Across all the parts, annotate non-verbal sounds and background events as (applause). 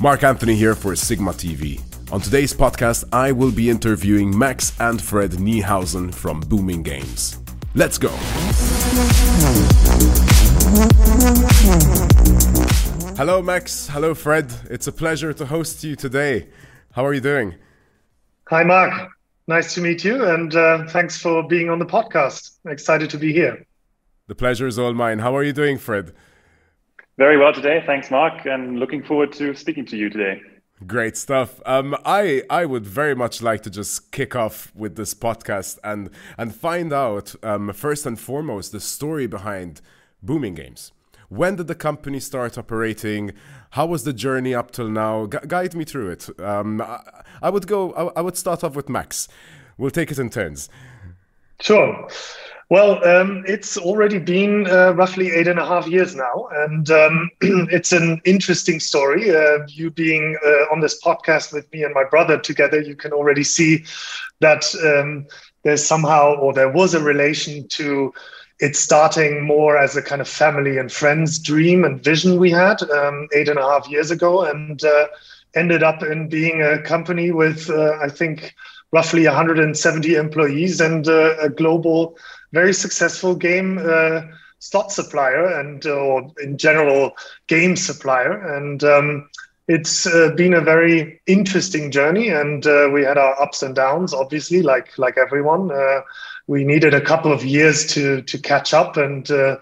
Mark Anthony here for Sigma TV. On today's podcast, I will be interviewing Max and Fred Niehusen from Booming Games. Let's go! Hello, Max. Hello, Fred. It's a pleasure to host you today. How are you doing? Hi, Mark. Nice to meet you, and uh, thanks for being on the podcast. Excited to be here. The pleasure is all mine. How are you doing, Fred? Very well today. Thanks, Mark, and looking forward to speaking to you today. Great stuff. Um, I I would very much like to just kick off with this podcast and and find out um, first and foremost the story behind Booming Games. When did the company start operating? How was the journey up till now? Gu guide me through it. Um, I, I, would go. I, I would start off with Max. We'll take it in turns. Sure. Well, um, it's already been uh, roughly eight and a half years now, and um, (clears throat) it's an interesting story. Uh, you being uh, on this podcast with me and my brother together, you can already see that um, there's somehow, or there was a relation to it starting more as a kind of family and friends dream and vision we had um, eight and a half years ago, and uh, ended up in being a company with, uh, I think, roughly 170 employees and uh, a global very successful game uh, slot supplier and uh, or in general game supplier. And um, it's uh, been a very interesting journey and uh, we had our ups and downs obviously like like everyone. Uh, we needed a couple of years to to catch up and uh,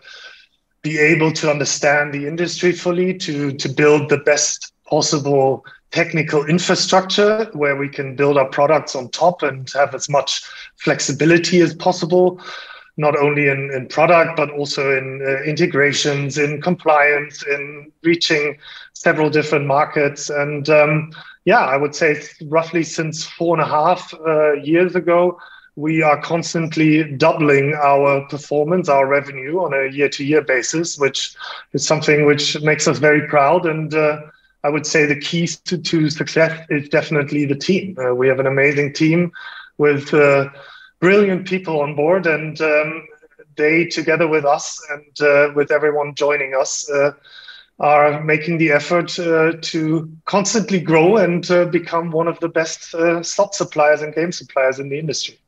be able to understand the industry fully to to build the best possible technical infrastructure where we can build our products on top and have as much flexibility as possible not only in, in product, but also in uh, integrations, in compliance, in reaching several different markets. And um, yeah, I would say roughly since four and a half uh, years ago, we are constantly doubling our performance, our revenue on a year to year basis, which is something which makes us very proud. And uh, I would say the key to, to success is definitely the team. Uh, we have an amazing team with uh, brilliant people on board, and um, they, together with us and uh, with everyone joining us, uh, are making the effort uh, to constantly grow and uh, become one of the best uh, slot suppliers and game suppliers in the industry.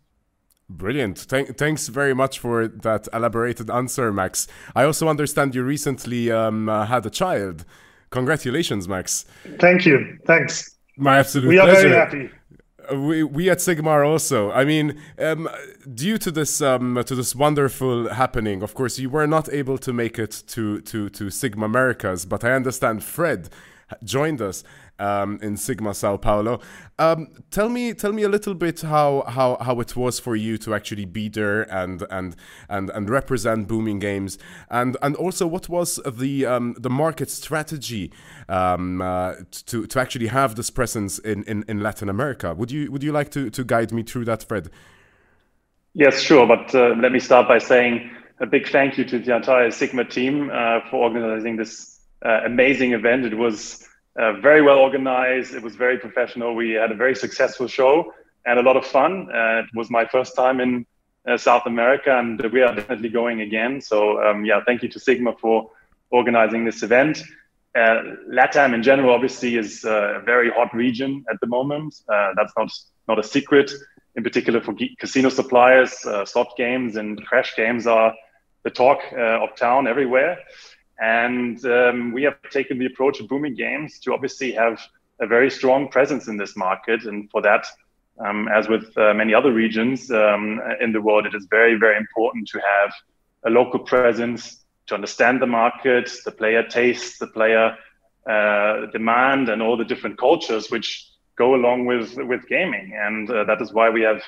Brilliant. Th- thanks very much for that elaborated answer, Max. I also understand you recently um, uh, had a child. Congratulations, Max. Thank you. Thanks. My absolute we pleasure. are very happy we we at Sigma also. I mean, um, due to this um, to this wonderful happening, of course, you were not able to make it to to to Sigma Americas, but I understand Fred joined us um, in Sigma Sao Paulo. Um, tell me, tell me a little bit how, how how it was for you to actually be there and and and and represent Booming Games, and and also what was the um, the market strategy um, uh, to to actually have this presence in, in, in Latin America. Would you would you like to to guide me through that, Fred? Yes, sure. But uh, let me start by saying a big thank you to the entire Sigma team uh, for organizing this uh, amazing event. It was uh, very well organized. It was very professional. We had a very successful show and a lot of fun. Uh, it was my first time in uh, South America, and we are definitely going again. So um, yeah, thank you to Sigma for organizing this event. Uh, LATAM in general, obviously, is a very hot region at the moment. Uh, that's not not a secret. In particular, for casino suppliers, uh, slot games and crash games are the talk of town everywhere. And um, we have taken the approach of Booming Games to obviously have a very strong presence in this market. And for that, um, as with uh, many other regions um, in the world, it is very, very important to have a local presence to understand the market, the player taste, the player uh, demand, and all the different cultures which go along with with gaming. And uh, that is why we have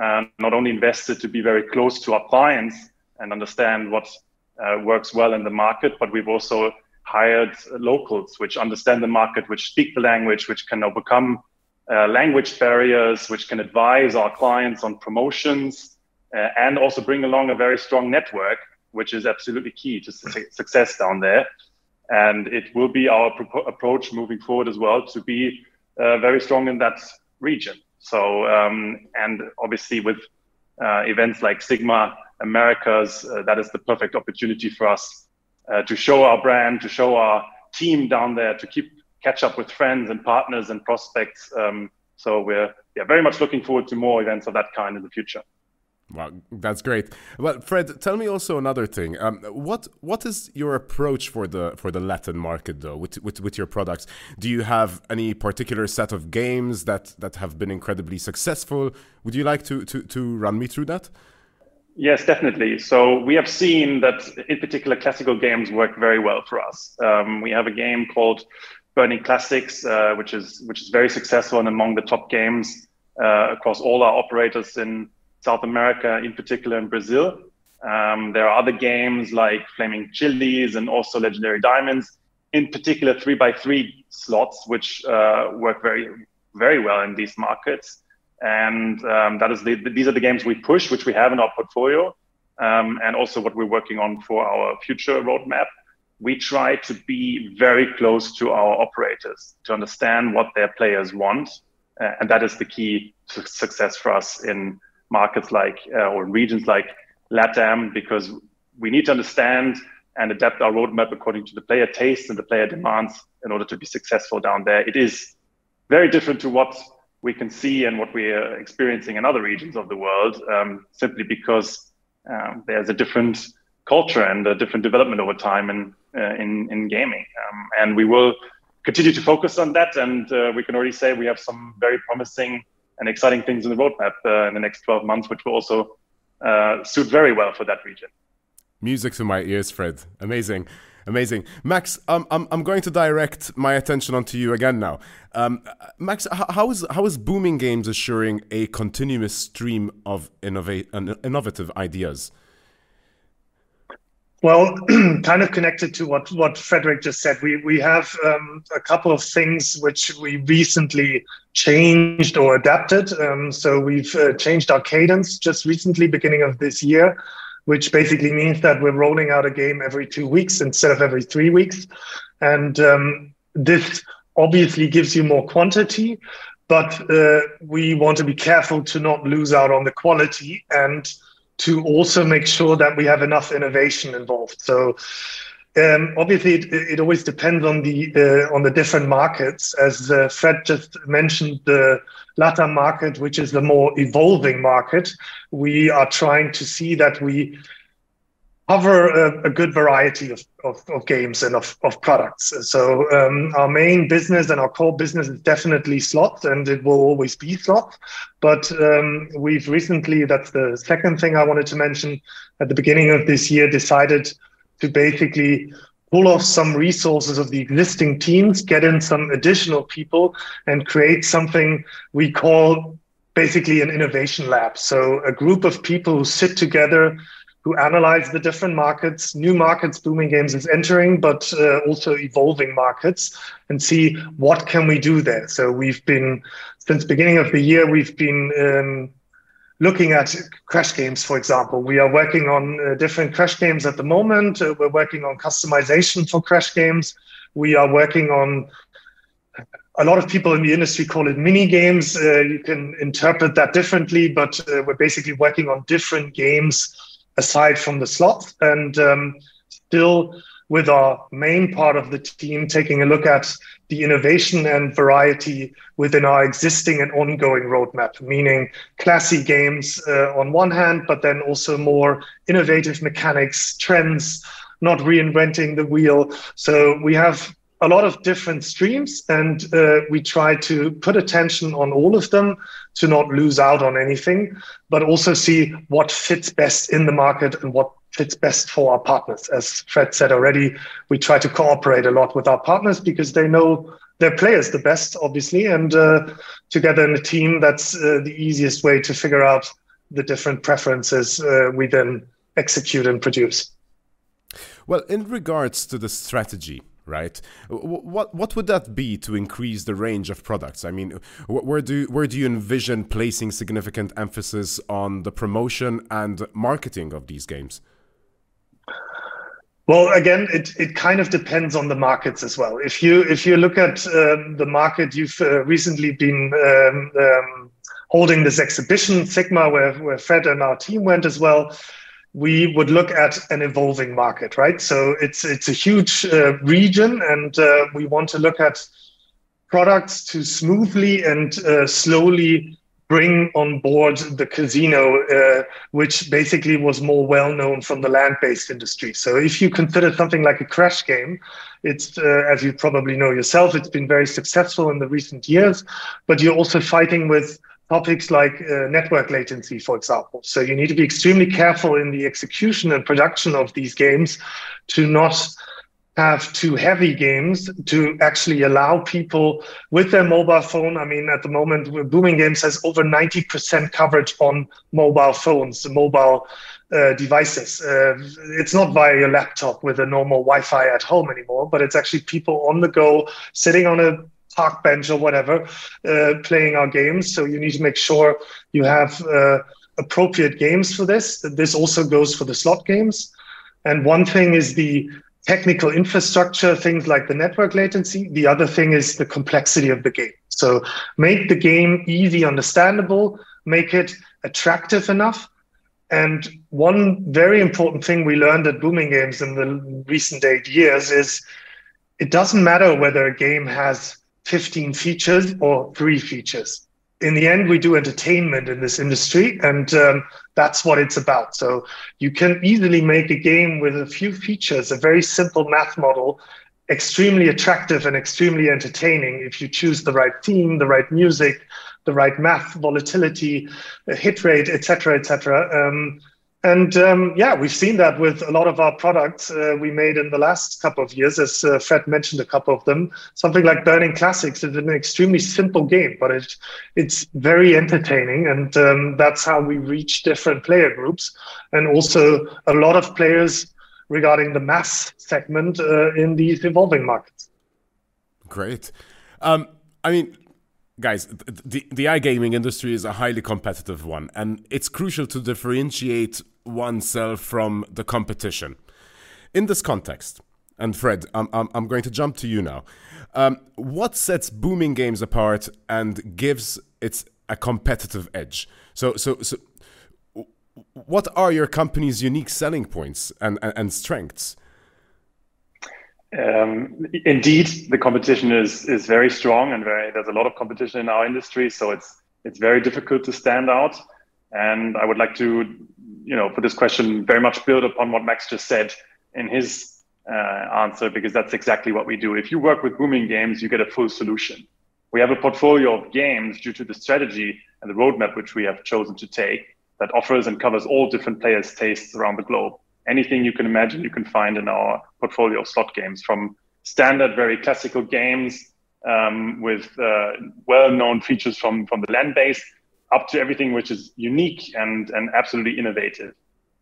uh, not only invested to be very close to our clients and understand what uh, works well in the market, but we've also hired locals which understand the market, which speak the language, which can overcome uh, language barriers, which can advise our clients on promotions, uh, and also bring along a very strong network, which is absolutely key to su- success down there. And it will be our pro- approach moving forward as well to be uh, very strong in that region. So, um, and obviously with uh, events like Sigma Americas, uh, that is the perfect opportunity for us uh, to show our brand, to show our team down there, to keep catch up with friends and partners and prospects. Um, so we're yeah, very much looking forward to more events of that kind in the future. Wow, that's great. Well, Fred, tell me also another thing. Um, what what is your approach for the for the Latin market though with, with with your products? Do you have any particular set of games that that have been incredibly successful? Would you like to to to run me through that? Yes, definitely. So we have seen that in particular classical games work very well for us. Um, we have a game called Burning Classics, uh, which is which is very successful and among the top games uh, across all our operators in South America, in particular in Brazil. Um, there are other games like Flaming Chilies and also Legendary Diamonds, in particular three by three slots, which uh, work very very well in these markets. And um, that is the, these are the games we push, which we have in our portfolio, um, and also what we're working on for our future roadmap. We try to be very close to our operators to understand what their players want, uh, and that is the key to success for us in markets like uh, or regions like LATAM because we need to understand and adapt our roadmap according to the player tastes and the player demands in order to be successful down there. It is very different to what we can see and what we are experiencing in other regions of the world, um, simply because um, there's a different culture and a different development over time in uh, in, in gaming. Um, and we will continue to focus on that. And uh, we can already say we have some very promising and exciting things in the roadmap uh, in the next 12 months, which will also uh, suit very well for that region. Music to my ears, Fred. Amazing. Amazing. Max, um, I'm, I'm going to direct my attention onto you again now. Um, Max, how is, how is Booming Games assuring a continuous stream of innovative ideas? Well, (clears throat) kind of connected to what, what Frederik just said, we, we have um, a couple of things which we recently changed or adapted. Um, so we've uh, changed our cadence just recently, beginning of this year, which basically means that we're rolling out a game every two weeks instead of every three weeks. And um, this obviously gives you more quantity, but uh, we want to be careful to not lose out on the quality and to also make sure that we have enough innovation involved. So um, obviously, it, it, always depends on the uh, on the different markets. As uh, Fred just mentioned, the LATAM market, which is the more evolving market, we are trying to see that we cover a, a good variety of, of, of, games and of, of products. So um, our main business and our core business is definitely slots, and it will always be slots. But um, we've recently, that's the second thing I wanted to mention, at the beginning of this year, decided to basically pull off some resources of the existing teams, get in some additional people, and create something we call basically an innovation lab. So a group of people who sit together who analyze the different markets, new markets Booming Games is entering, but uh, also evolving markets, and see what can we do there. So we've been since beginning of the year, we've been um, looking at crash games, for example. We are working on uh, different crash games at the moment. Uh, we're working on customization for crash games. We are working on a lot of people in the industry call it mini games. Uh, you can interpret that differently, but uh, we're basically working on different games aside from the slot and um, still with our main part of the team taking a look at the innovation and variety within our existing and ongoing roadmap, meaning classy games uh, on one hand, but then also more innovative mechanics, trends, not reinventing the wheel. So we have a lot of different streams and uh, we try to put attention on all of them to not lose out on anything, but also see what fits best in the market and what fits best for our partners. As Fred said already, we try to cooperate a lot with our partners because they know their players the best, obviously, and uh, together in a team, that's uh, the easiest way to figure out the different preferences uh, we then execute and produce. Well, in regards to the strategy, right? What what would that be to increase the range of products? I mean, where do where do you envision placing significant emphasis on the promotion and marketing of these games? Well, again, it, it kind of depends on the markets as well. If you if you look at um, the market, you've uh, recently been um, um, holding this exhibition Sigma, where where Fred and our team went as well we would look at an evolving market, right? So it's it's a huge uh, region, and uh, we want to look at products to smoothly and uh, slowly bring on board the casino, uh, which basically was more well known from the land based industry. So, if you consider something like a crash game, it's, uh, as you probably know yourself, it's been very successful in the recent years, but you're also fighting with topics like uh, network latency, for example. So, you need to be extremely careful in the execution and production of these games to not have too heavy games to actually allow people with their mobile phone. I mean, at the moment, Booming Games has over 90% coverage on mobile phones, mobile uh, devices. Uh, it's not via your laptop with a normal Wi Fi at home anymore, but it's actually people on the go, sitting on a park bench or whatever, uh, playing our games. So you need to make sure you have uh, appropriate games for this. This also goes for the slot games. And one thing is the technical infrastructure, things like the network latency. The other thing is the complexity of the game. So make the game easy, understandable, make it attractive enough. And one very important thing we learned at Booming Games in the recent eight years is it doesn't matter whether a game has 15 features or three features in the end, we do entertainment in this industry, and um, that's what it's about. So you can easily make a game with a few features, a very simple math model, extremely attractive and extremely entertaining if you choose the right theme, the right music, the right math, volatility, hit rate, etc., etc. Um, and um, yeah, we've seen that with a lot of our products uh, we made in the last couple of years, as uh, Fred mentioned a couple of them. Something like Burning Classics is an extremely simple game, but it, it's very entertaining. And um, that's how we reach different player groups and also a lot of players regarding the mass segment uh, in these evolving markets. Great. Um, I mean, guys, the, the iGaming industry is a highly competitive one, and it's crucial to differentiate oneself from the competition. In this context, and Fred, I'm, I'm, I'm going to jump to you now. Um, what sets booming games apart and gives it a competitive edge? So, so, so, what are your company's unique selling points and, and, and strengths? Um, indeed, the competition is is very strong and very. There's a lot of competition in our industry, so it's it's very difficult to stand out. And I would like to, you know, for this question, very much build upon what Max just said in his uh, answer, because that's exactly what we do. If you work with booming games, you get a full solution. We have a portfolio of games due to the strategy and the roadmap which we have chosen to take that offers and covers all different players' tastes around the globe anything you can imagine you can find in our portfolio of slot games from standard, very classical games um, with uh, well-known features from, from the land base up to everything which is unique and, and absolutely innovative.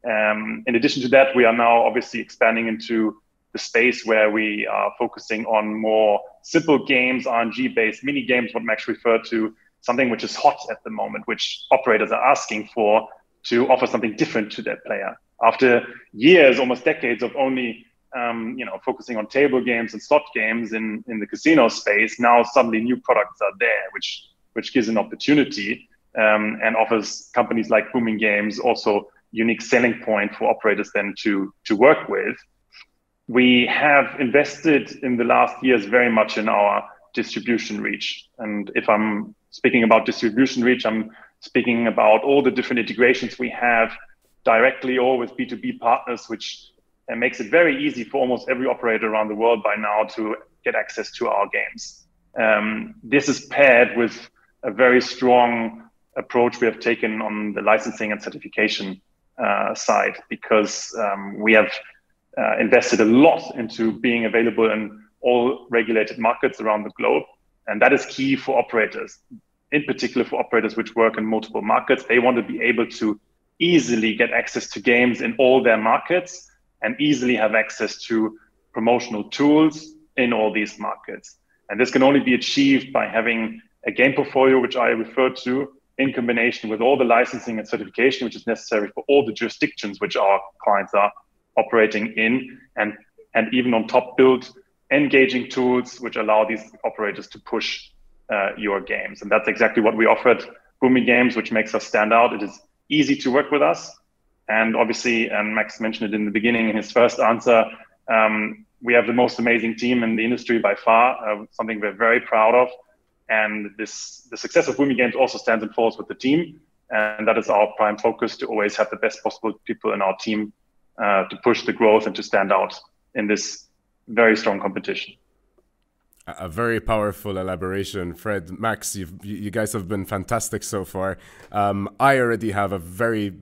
Um, in addition to that, we are now obviously expanding into the space where we are focusing on more simple games, RNG-based mini games, what Max referred to, something which is hot at the moment, which operators are asking for to offer something different to their player after years, almost decades of only um, you know focusing on table games and slot games in in the casino space, now suddenly new products are there, which which gives an opportunity um, and offers companies like Booming Games also unique selling point for operators then to to work with. We have invested in the last years very much in our distribution reach, and if I'm speaking about distribution reach, I'm speaking about all the different integrations we have directly or with B2B partners, which uh, makes it very easy for almost every operator around the world by now to get access to our games. Um, this is paired with a very strong approach we have taken on the licensing and certification uh, side because um, we have uh, invested a lot into being available in all regulated markets around the globe. And that is key for operators, in particular for operators which work in multiple markets. They want to be able to easily get access to games in all their markets and easily have access to promotional tools in all these markets. And this can only be achieved by having a game portfolio, which I referred to, in combination with all the licensing and certification, which is necessary for all the jurisdictions which our clients are operating in, and, and even on top, build engaging tools which allow these operators to push uh, your games. And that's exactly what we offered Booming Games, which makes us stand out. It is easy to work with us. And obviously, and Max mentioned it in the beginning in his first answer, um, we have the most amazing team in the industry by far, uh, something we're very proud of. And this, the success of Booming Games also stands and falls with the team. And that is our prime focus to always have the best possible people in our team uh, to push the growth and to stand out in this very strong competition. A very powerful elaboration, Fred. Max, You you guys have been fantastic so far. Um, I already have a very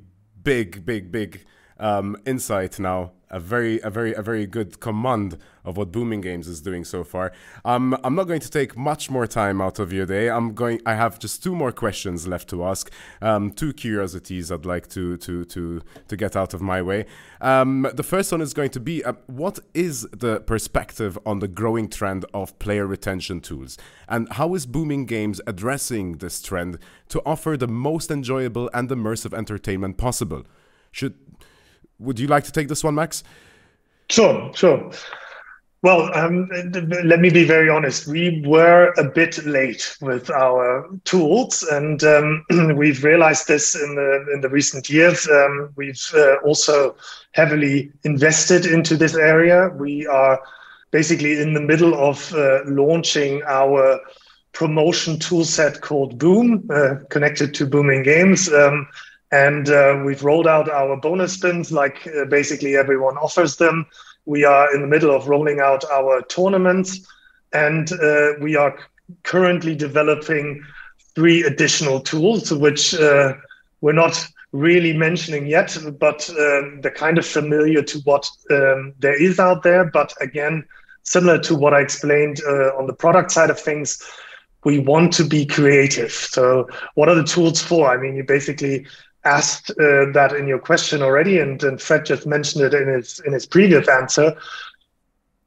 big, big, big um, insight now a very a very a very good command of what Booming Games is doing so far. Um, I'm not going to take much more time out of your day. I'm going. I have just two more questions left to ask. Um, two curiosities I'd like to to to to get out of my way. Um, the first one is going to be uh, what is the perspective on the growing trend of player retention tools, and how is Booming Games addressing this trend to offer the most enjoyable and immersive entertainment possible? Should would you like to take this one, Max? Sure, sure. Well, um, let me be very honest. We were a bit late with our tools, and um, (clears throat) we've realized this in the in the recent years. Um, we've uh, also heavily invested into this area. We are basically in the middle of uh, launching our promotion tool set called Boom, uh, connected to Booming Games. And uh, we've rolled out our bonus spins like uh, basically everyone offers them. We are in the middle of rolling out our tournaments, and uh, we are currently developing three additional tools, which uh, we're not really mentioning yet, but um, they're kind of familiar to what um, there is out there. But again, similar to what I explained uh, on the product side of things, we want to be creative. So, what are the tools for? I mean, you basically asked uh, that in your question already, and, and Fred just mentioned it in his in his previous answer.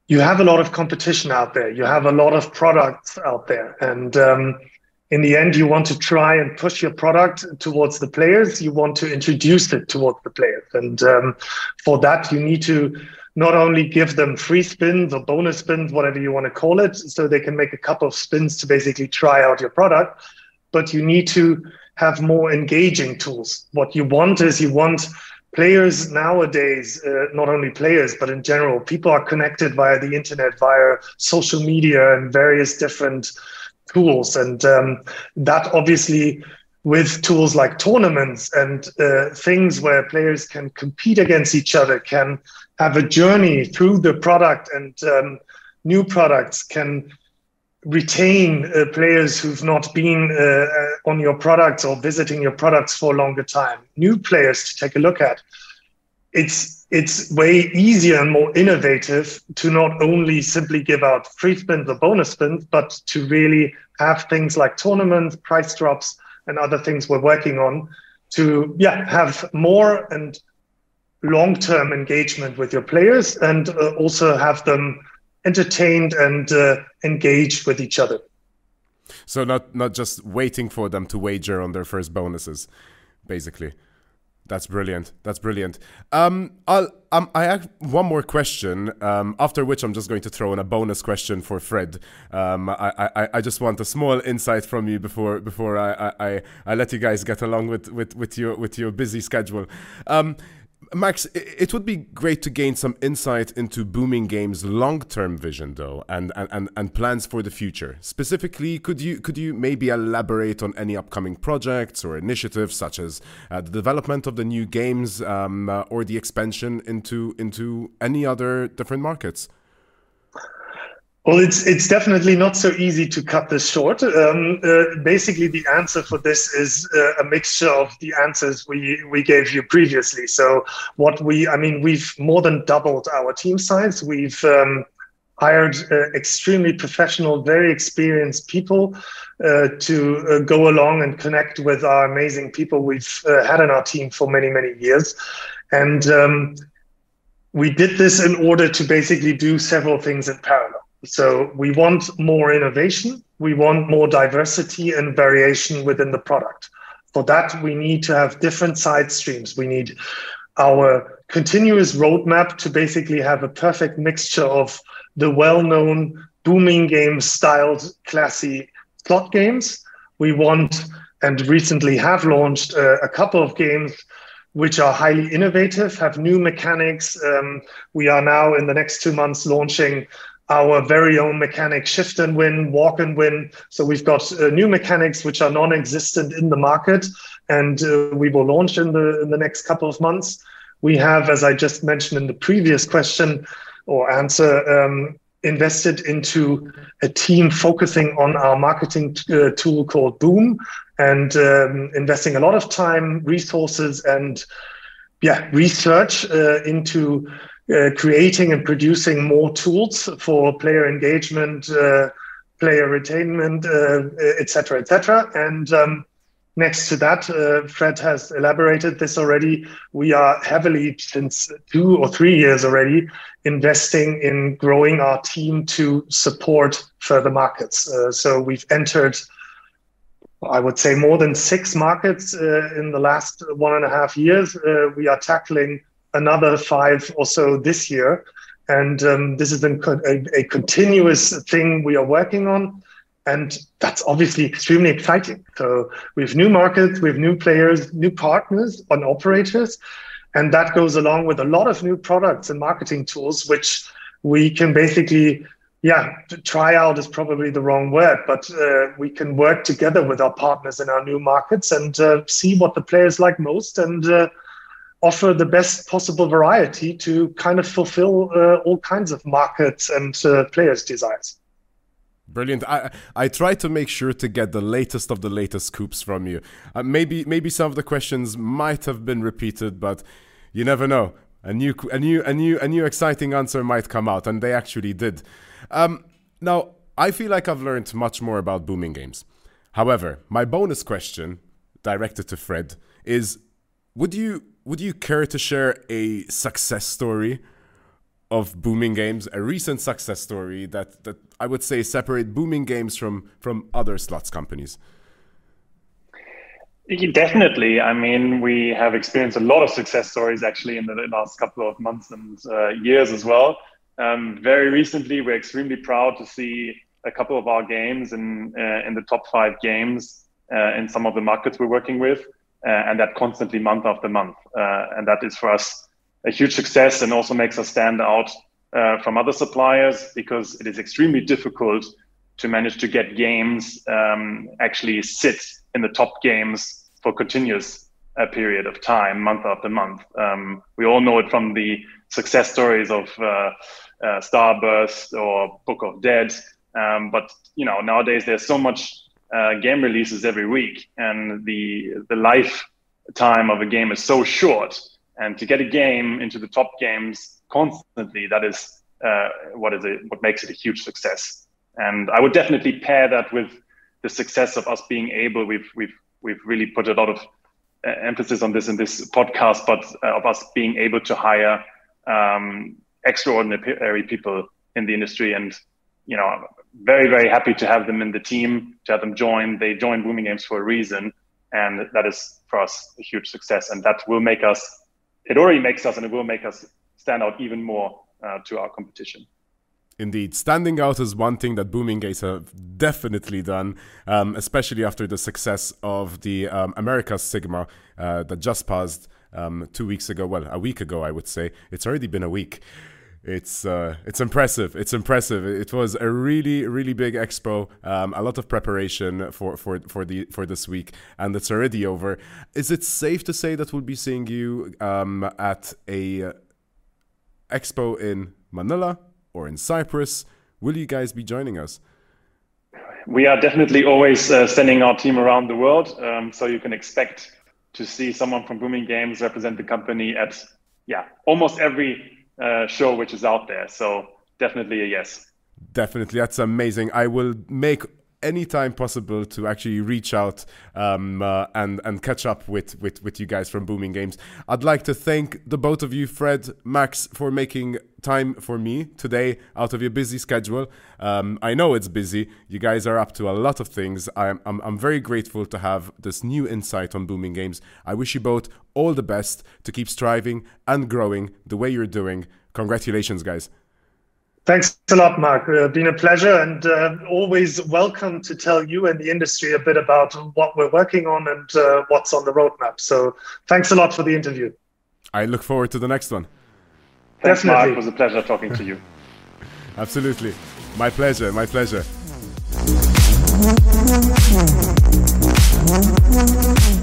You have a lot of competition out there. You have a lot of products out there, and um, in the end, you want to try and push your product towards the players. You want to introduce it towards the players, and um, for that, you need to not only give them free spins or bonus spins, whatever you want to call it, so they can make a couple of spins to basically try out your product, but you need to have more engaging tools. What you want is you want players nowadays, uh, not only players, but in general, people are connected via the internet, via social media, and various different tools. And um, that obviously, with tools like tournaments and uh, things where players can compete against each other, can have a journey through the product and um, new products, can retain uh, players who've not been uh, uh, on your products or visiting your products for a longer time, new players to take a look at. It's it's way easier and more innovative to not only simply give out free spins or bonus spins, but to really have things like tournaments, price drops, and other things we're working on to yeah have more and long-term engagement with your players and uh, also have them entertained and uh, engaged with each other. So not not just waiting for them to wager on their first bonuses, basically. That's brilliant. That's brilliant. Um, I'll um, I have one more question. Um, after which I'm just going to throw in a bonus question for Fred. Um, I, I, I just want a small insight from you before before I, I, I let you guys get along with, with, with your with your busy schedule. Um, Max, it would be great to gain some insight into Booming Games' long-term vision, though, and, and, and plans for the future. Specifically, could you could you maybe elaborate on any upcoming projects or initiatives, such as uh, the development of the new games um, uh, or the expansion into into any other different markets? Well, it's it's definitely not so easy to cut this short. Um, uh, basically, the answer for this is uh, a mixture of the answers we we gave you previously. So, what we, I mean, we've more than doubled our team size. We've um, hired uh, extremely professional, very experienced people uh, to uh, go along and connect with our amazing people we've uh, had in our team for many many years, and. Um, we did this in order to basically do several things in parallel. So we want more innovation. We want more diversity and variation within the product. For that, we need to have different side streams. We need our continuous roadmap to basically have a perfect mixture of the well-known booming game styled classy slot games. We want and recently have launched uh, a couple of games which are highly innovative, have new mechanics. Um, we are now in the next two months launching our very own mechanic shift and win, walk and win. So we've got uh, new mechanics which are non-existent in the market, and uh, we will launch in the in the next couple of months. We have, as I just mentioned in the previous question or answer, um, invested into a team focusing on our marketing uh, tool called Boom, and um, investing a lot of time, resources, and yeah, research uh, into uh, creating and producing more tools for player engagement, uh, player retainment, etc., etc. Et and um, next to that, uh, Fred has elaborated this already. We are heavily, since two or three years already, investing in growing our team to support further markets. Uh, so we've entered I would say more than six markets uh, in the last one and a half years. Uh, we are tackling another five or so this year. And um, this is a, a, continuous thing we are working on. And that's obviously extremely exciting. So we have new markets, we have new players, new partners and operators. And that goes along with a lot of new products and marketing tools, which we can basically, yeah, try out is probably the wrong word, but uh, we can work together with our partners in our new markets and uh, see what the players like most and uh, offer the best possible variety to kind of fulfill uh, all kinds of markets and uh, players' desires. Brilliant. I I try to make sure to get the latest of the latest scoops from you. Uh, maybe maybe some of the questions might have been repeated, but you never know. A new a new a new a new exciting answer might come out, and they actually did. Um, now I feel like I've learned much more about booming games. However, my bonus question, directed to Fred, is: Would you would you care to share a success story of booming games, a recent success story that that I would say separate booming games from from other slots companies? Definitely. I mean, we have experienced a lot of success stories actually in the last couple of months and uh, years as well. Um, very recently, we're extremely proud to see a couple of our games in uh, in the top five games uh, in some of the markets we're working with. Uh, and that constantly month after month. Uh, and that is for us a huge success and also makes us stand out uh, from other suppliers because it is extremely difficult to manage to get games um, actually sit in the top games for continuous a period of time, month after month. Um, we all know it from the success stories of uh, uh, Starburst or Book of Dead. Um, but you know, nowadays there's so much uh, game releases every week, and the the lifetime of a game is so short. And to get a game into the top games constantly, that is uh, what is it? What makes it a huge success. And I would definitely pair that with the success of us being able. We've we've we've really put a lot of emphasis on this in this podcast, but uh, of us being able to hire um, extraordinary people in the industry and you know very, very happy to have them in the team, to have them join. They joined Booming Games for a reason. And that is for us a huge success. And that will make us, it already makes us, and it will make us stand out even more uh, to our competition. Indeed, standing out is one thing that Booming Games have definitely done, um, especially after the success of the um, America's Sigma uh, that just passed um, two weeks ago. Well, a week ago, I would say. It's already been a week it's uh, it's impressive. It's impressive. It was a really really big expo. Um, a lot of preparation for for for the for this week, and it's already over. Is it safe to say that we'll be seeing you um, at a uh, expo in Manila or in Cyprus? Will you guys be joining us? We are definitely always uh, sending our team around the world, um, so you can expect to see someone from Booming Games represent the company at yeah almost every uh, show which is out there. So definitely a yes. Definitely, that's amazing. I will make any time possible to actually reach out um, uh, and and catch up with, with with you guys from Booming Games. I'd like to thank the both of you, Fred, Max, for making time for me today out of your busy schedule. Um, I know it's busy. You guys are up to a lot of things. I'm, I'm I'm very grateful to have this new insight on Booming Games. I wish you both all the best to keep striving and growing the way you're doing. Congratulations, guys. Thanks a lot, Mark. Uh, been a pleasure and uh, always welcome to tell you and the industry a bit about what we're working on and uh, what's on the roadmap. So thanks a lot for the interview. I look forward to the next one. Thanks, Definitely. Mark. It was a pleasure talking to you. (laughs) Absolutely. My pleasure. My pleasure. (laughs)